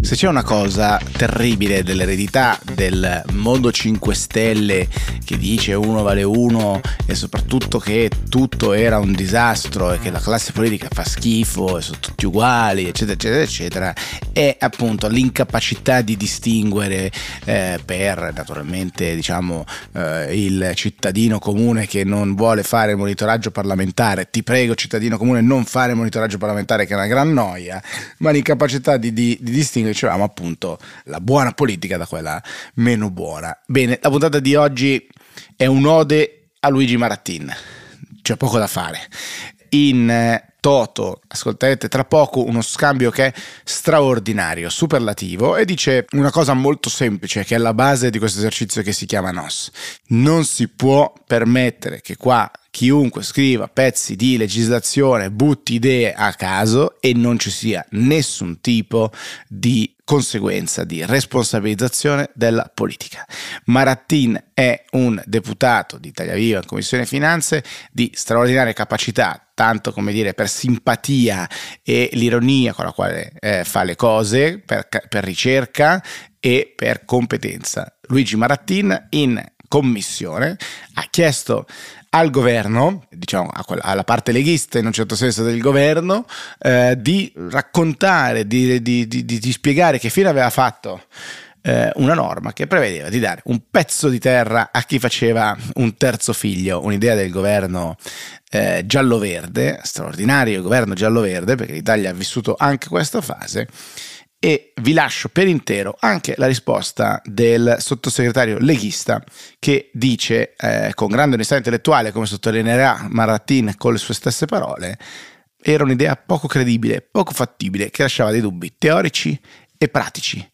Se c'è una cosa terribile dell'eredità del mondo 5 Stelle che dice uno vale uno e soprattutto che tutto era un disastro e che la classe politica fa schifo e sono tutti uguali, eccetera, eccetera, eccetera, è appunto l'incapacità di distinguere eh, per naturalmente diciamo eh, il cittadino comune che non vuole fare monitoraggio parlamentare. Ti prego, cittadino comune, non fare monitoraggio parlamentare che è una gran noia, ma l'incapacità di, di, di distinguere dicevamo appunto la buona politica da quella meno buona. Bene, la puntata di oggi è un'ode a Luigi Marattin, c'è poco da fare. In eh, toto, ascolterete tra poco uno scambio che è straordinario, superlativo e dice una cosa molto semplice che è la base di questo esercizio che si chiama NOS. Non si può permettere che qua chiunque scriva pezzi di legislazione butti idee a caso e non ci sia nessun tipo di conseguenza di responsabilizzazione della politica. Marattin è un deputato di Italia Viva in Commissione Finanze di straordinaria capacità, tanto come dire per simpatia e l'ironia con la quale eh, fa le cose, per, per ricerca e per competenza. Luigi Marattin in commissione ha chiesto al governo, diciamo alla parte leghista in un certo senso del governo, eh, di raccontare, di, di, di, di, spiegare che fine aveva fatto eh, una norma che prevedeva di dare un pezzo di terra a chi faceva un terzo figlio, un'idea del governo eh, giallo-verde, straordinario governo giallo-verde, perché l'Italia ha vissuto anche questa fase e vi lascio per intero anche la risposta del sottosegretario leghista che dice eh, con grande onestà intellettuale, come sottolineerà Marattin con le sue stesse parole, era un'idea poco credibile, poco fattibile, che lasciava dei dubbi teorici e pratici.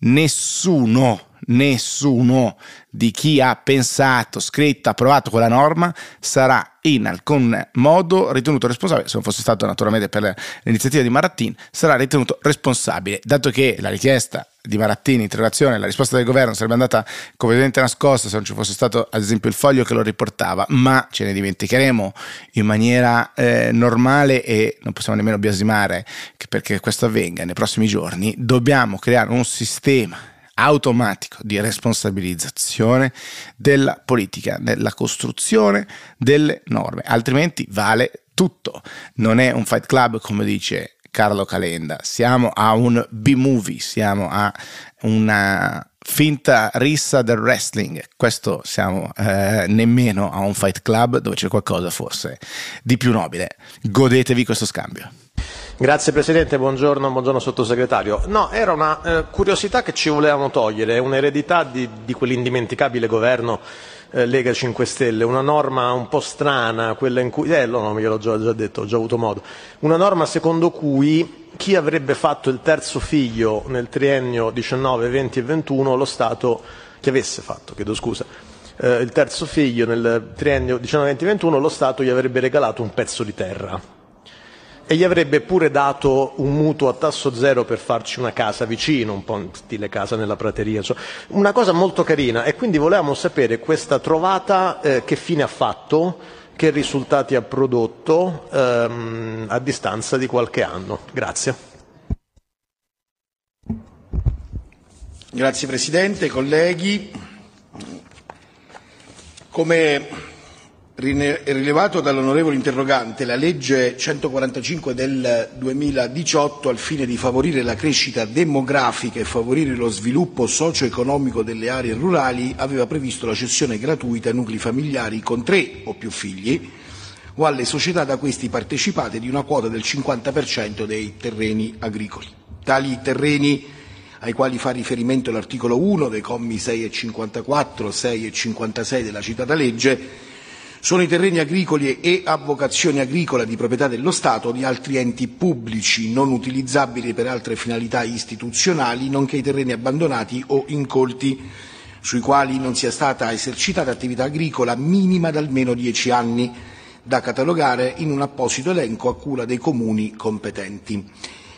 Nessuno nessuno di chi ha pensato, scritto, approvato quella norma sarà in alcun modo ritenuto responsabile, se non fosse stato naturalmente per l'iniziativa di Marattin, sarà ritenuto responsabile, dato che la richiesta di Marattin, interrogazione, la risposta del governo sarebbe andata completamente nascosta se non ci fosse stato ad esempio il foglio che lo riportava, ma ce ne dimenticheremo in maniera eh, normale e non possiamo nemmeno biasimare che perché questo avvenga nei prossimi giorni, dobbiamo creare un sistema automatico di responsabilizzazione della politica, nella costruzione delle norme, altrimenti vale tutto. Non è un fight club come dice Carlo Calenda, siamo a un B-movie, siamo a una finta rissa del wrestling. Questo siamo eh, nemmeno a un fight club dove c'è qualcosa forse di più nobile. Godetevi questo scambio. Grazie Presidente, buongiorno, buongiorno Sottosegretario. No, era una eh, curiosità che ci volevamo togliere, un'eredità di, di quell'indimenticabile governo eh, Lega 5 Stelle, una norma un po' strana, quella in cui, eh, no, no, gliel'ho già, detto, ho già avuto modo, una norma secondo cui chi avrebbe fatto il terzo figlio nel triennio 19, 20 e 21, lo Stato, chi avesse fatto, chiedo scusa, eh, il terzo figlio nel triennio 19, 20 e 21, lo Stato gli avrebbe regalato un pezzo di terra e gli avrebbe pure dato un mutuo a tasso zero per farci una casa vicino, un po' in stile casa nella prateria, cioè, una cosa molto carina e quindi volevamo sapere questa trovata eh, che fine ha fatto, che risultati ha prodotto ehm, a distanza di qualche anno. Grazie. Grazie Presidente, colleghi. Come rilevato dall'onorevole interrogante, la legge 145 del 2018 al fine di favorire la crescita demografica e favorire lo sviluppo socio-economico delle aree rurali aveva previsto la cessione gratuita ai nuclei familiari con tre o più figli o alle società da questi partecipate di una quota del 50% dei terreni agricoli. Tali terreni ai quali fa riferimento l'articolo 1 dei commi 6 e 54, 6 e 56 della citata legge sono i terreni agricoli e a vocazione agricola di proprietà dello Stato o di altri enti pubblici non utilizzabili per altre finalità istituzionali, nonché i terreni abbandonati o incolti sui quali non sia stata esercitata attività agricola minima da almeno dieci anni, da catalogare in un apposito elenco a cura dei comuni competenti.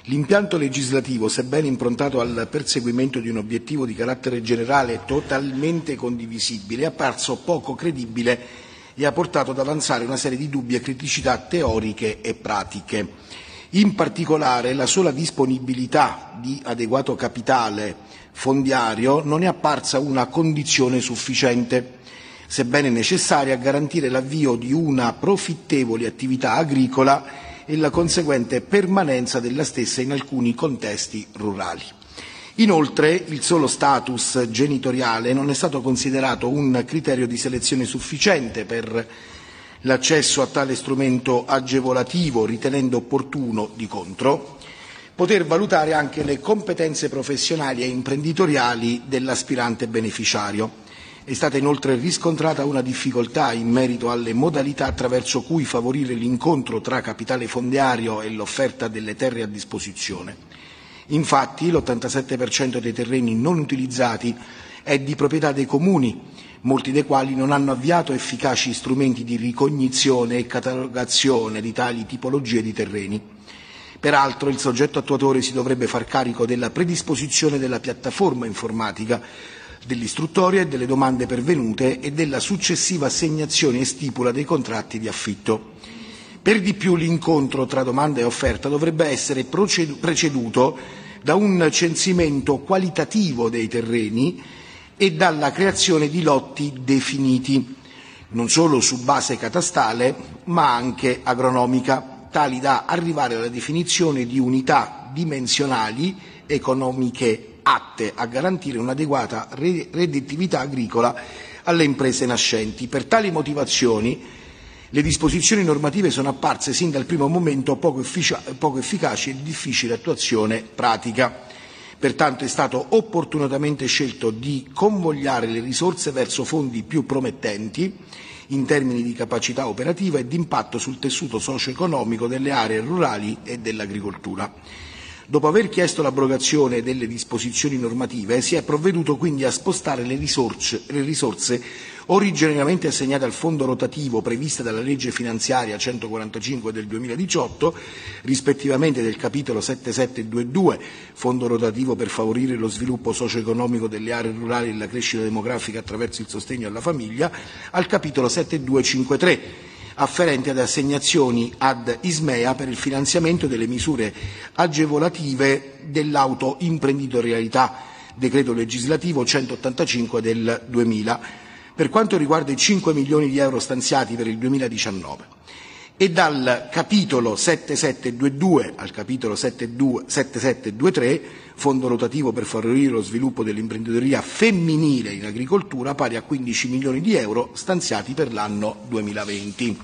L'impianto legislativo, sebbene improntato al perseguimento di un obiettivo di carattere generale totalmente condivisibile, è apparso poco credibile e ha portato ad avanzare una serie di dubbi e criticità teoriche e pratiche. In particolare la sola disponibilità di adeguato capitale fondiario non è apparsa una condizione sufficiente, sebbene necessaria a garantire l'avvio di una profittevole attività agricola e la conseguente permanenza della stessa in alcuni contesti rurali. Inoltre il solo status genitoriale non è stato considerato un criterio di selezione sufficiente per l'accesso a tale strumento agevolativo, ritenendo opportuno, di contro, poter valutare anche le competenze professionali e imprenditoriali dell'aspirante beneficiario. È stata inoltre riscontrata una difficoltà in merito alle modalità attraverso cui favorire l'incontro tra capitale fondiario e l'offerta delle terre a disposizione. Infatti l'87% dei terreni non utilizzati è di proprietà dei comuni, molti dei quali non hanno avviato efficaci strumenti di ricognizione e catalogazione di tali tipologie di terreni. Peraltro il soggetto attuatore si dovrebbe far carico della predisposizione della piattaforma informatica, dell'istruttoria e delle domande pervenute e della successiva assegnazione e stipula dei contratti di affitto. Per di più l'incontro tra domanda e offerta dovrebbe essere preceduto da un censimento qualitativo dei terreni e dalla creazione di lotti definiti, non solo su base catastale ma anche agronomica, tali da arrivare alla definizione di unità dimensionali economiche atte a garantire un'adeguata redditività agricola alle imprese nascenti. Per tali motivazioni le disposizioni normative sono apparse sin dal primo momento poco, poco efficaci e di difficile attuazione pratica. Pertanto è stato opportunamente scelto di convogliare le risorse verso fondi più promettenti in termini di capacità operativa e di impatto sul tessuto socio-economico delle aree rurali e dell'agricoltura. Dopo aver chiesto l'abrogazione delle disposizioni normative, si è provveduto quindi a spostare le risorse, le risorse originariamente assegnate al fondo rotativo previste dalla legge finanziaria 145 del 2018, rispettivamente del capitolo 7722, fondo rotativo per favorire lo sviluppo socio-economico delle aree rurali e la crescita demografica attraverso il sostegno alla famiglia, al capitolo 7253 afferente ad assegnazioni ad Ismea per il finanziamento delle misure agevolative dell'autoimprenditorialità, decreto legislativo 185 del 2000 per quanto riguarda i 5 milioni di euro stanziati per il 2019 e dal capitolo 7722 al capitolo 7723, fondo rotativo per favorire lo sviluppo dell'imprenditoria femminile in agricoltura, pari a 15 milioni di euro stanziati per l'anno 2020.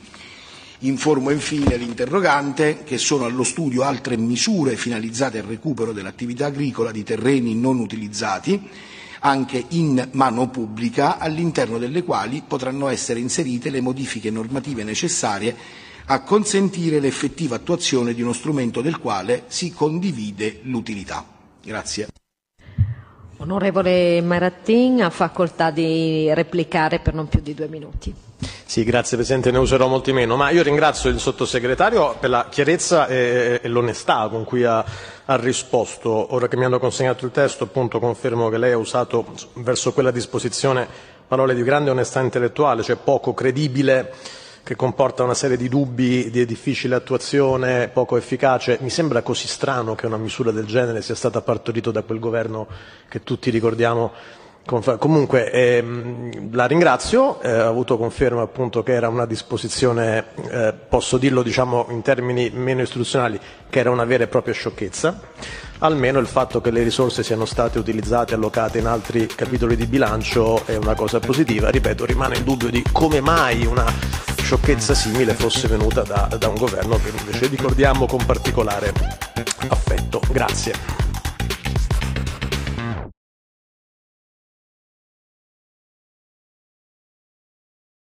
Informo infine l'interrogante che sono allo studio altre misure finalizzate al recupero dell'attività agricola di terreni non utilizzati anche in mano pubblica, all'interno delle quali potranno essere inserite le modifiche normative necessarie a consentire l'effettiva attuazione di uno strumento del quale si condivide l'utilità. Grazie. Onorevole Marattin ha facoltà di replicare per non più di due minuti. Sì, grazie Presidente, ne userò molti meno, ma io ringrazio il Sottosegretario per la chiarezza e, e l'onestà con cui ha, ha, risposto. Ora che mi hanno consegnato il testo, appunto, confermo che lei ha usato verso quella disposizione parole di grande onestà intellettuale, cioè poco credibile, che comporta una serie di dubbi di difficile attuazione, poco efficace. Mi sembra così strano che una misura del genere sia stata partorita da quel governo che tutti ricordiamo Comunque ehm, la ringrazio, eh, ho avuto conferma appunto che era una disposizione, eh, posso dirlo diciamo in termini meno istituzionali, che era una vera e propria sciocchezza, almeno il fatto che le risorse siano state utilizzate e allocate in altri capitoli di bilancio è una cosa positiva, ripeto rimane il dubbio di come mai una sciocchezza simile fosse venuta da, da un governo che invece ricordiamo con particolare affetto. Grazie.